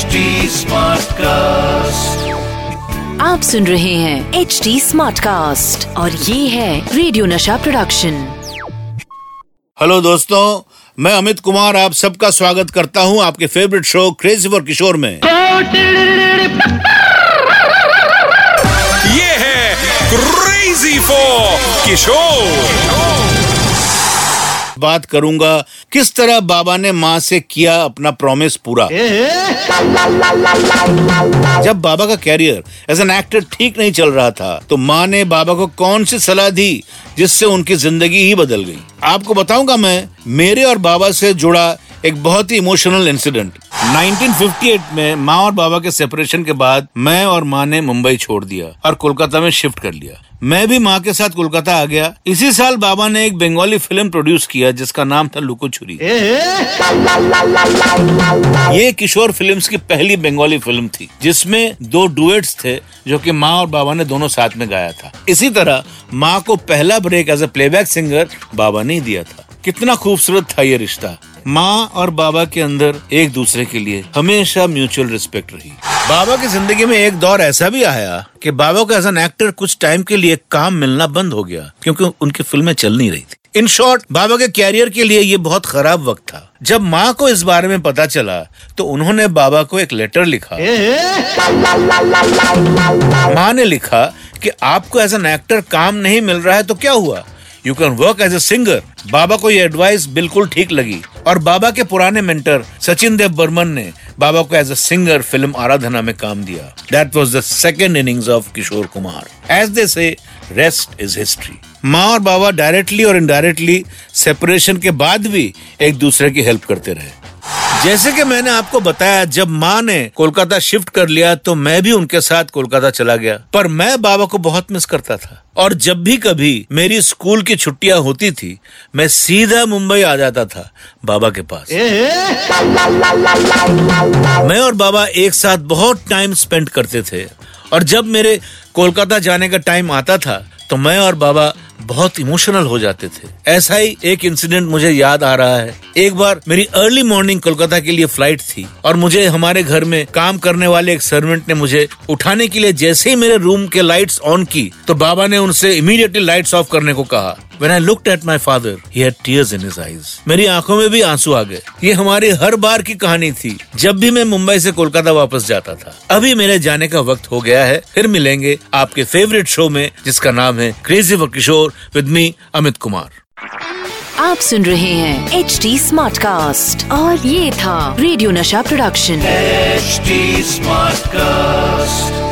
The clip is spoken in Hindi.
HD कास्ट आप सुन रहे हैं एच डी स्मार्ट कास्ट और ये है रेडियो नशा प्रोडक्शन हेलो दोस्तों मैं अमित कुमार आप सबका स्वागत करता हूँ आपके favourite show crazy for Kishore में। ये है क्रेजी फॉर किशोर बात करूँगा किस तरह बाबा ने माँ से किया अपना प्रॉमिस पूरा? जब बाबा का कैरियर एज एन एक्टर ठीक नहीं चल रहा था तो माँ ने बाबा को कौन सी सलाह दी जिससे उनकी ज़िंदगी ही बदल गई? आपको बताऊँगा मैं मेरे और बाबा से जुड़ा एक बहुत ही इमोशनल इंसिडेंट 1958 में माँ और बाबा के सेपरेशन के बाद मैं और माँ ने मुंबई छोड़ दिया और कोलकाता में शिफ्ट कर लिया। मैं भी माँ के साथ कोलकाता आ गया। इसी साल बाबा ने एक बंगाली फ़िल्म प्रोड्यूस किया जिसका नाम था लुको छुरी ये किशोर फिल्म्स की पहली बंगाली फ़िल्म थी जिसमें दो डुएट्स थे जो कि माँ और बाबा ने दोनों साथ में गाया था। इसी तरह माँ को पहला break as a playback singer बाबा ने दिया था। कितना खूबसूरत था ये रिश्ता। माँ और बाबा के अंदर एक दूसरे के लिए हमेशा म्यूचुअल रिस्पेक्ट रही। बाबा की ज़िंदगी में एक दौर ऐसा भी आया कि बाबा को एज एन एक्टर कुछ टाइम के लिए काम मिलना बंद हो गया क्योंकि उनकी फ़िल्में चल नहीं रही थी। इन शॉर्ट बाबा के कैरियर के लिए ये बहुत खराब वक्त था। जब माँ को इस बारे में पता चला तो उन्होंने बाबा को एक लेटर लिखा। माँ ने लिखा कि आपको एज एन एक्टर काम नहीं मिल रहा है तो क्या हुआ? You can work as a singer बाबा को ये एडवाइस बिल्कुल ठीक लगी। और बाबा के पुराने मेंटर सचिन देव बर्मन ने बाबा को as a singer film Aradhana में काम दिया। That was the second innings of Kishore Kumar. As they say rest is history माँ और बाबा डायरेक्टली और इनडायरेक्टली सेपरेशन के बाद भी एक दूसरे की हेल्प करते रहे। जैसे कि मैंने आपको बताया जब माँ ने कोलकाता शिफ्ट कर लिया तो मैं भी उनके साथ कोलकाता चला गया। पर मैं बाबा को बहुत मिस करता था। और जब भी कभी मेरी स्कूल की छुट्टियाँ होती थी मैं सीधा मुंबई आ जाता था बाबा के पास। मैं और बाबा एक साथ बहुत टाइम स्पेंड करते थे। और जब मेरे कोलकाता जाने का टाइम आता था तो मैं और बाबा बहुत इमोशनल हो जाते थे। ऐसा ही एक इंसिडेंट मुझे याद आ रहा है। एक बार मेरी अर्ली मॉर्निंग कोलकाता के लिए फ़्लाइट थी और मुझे हमारे घर में काम करने वाले एक सर्वेंट ने मुझे उठाने के लिए जैसे ही मेरे रूम के लाइट्स ऑन की तो बाबा ने उनसे इमीडिएटली लाइट्स ऑफ़ करने को कहा। When I looked at my father, he had tears in his eyes. मेरी आँखों में भी आँसू आ गए। ये हमारी हर बार की कहानी थी। जब भी मैं मुंबई से कोलकाता वापस जाता था। अभी मेरे जाने का वक्त हो गया है। फिर मिलेंगे आपके फेवरेट शो में जिसका नाम है crazy for Kishore with me Amit Kumar आप सुन रहे हैं एच डी स्मार्ट कास्ट और ये था रेडियो नशा प्रोडक्शन एच स्मार्ट Smartcast.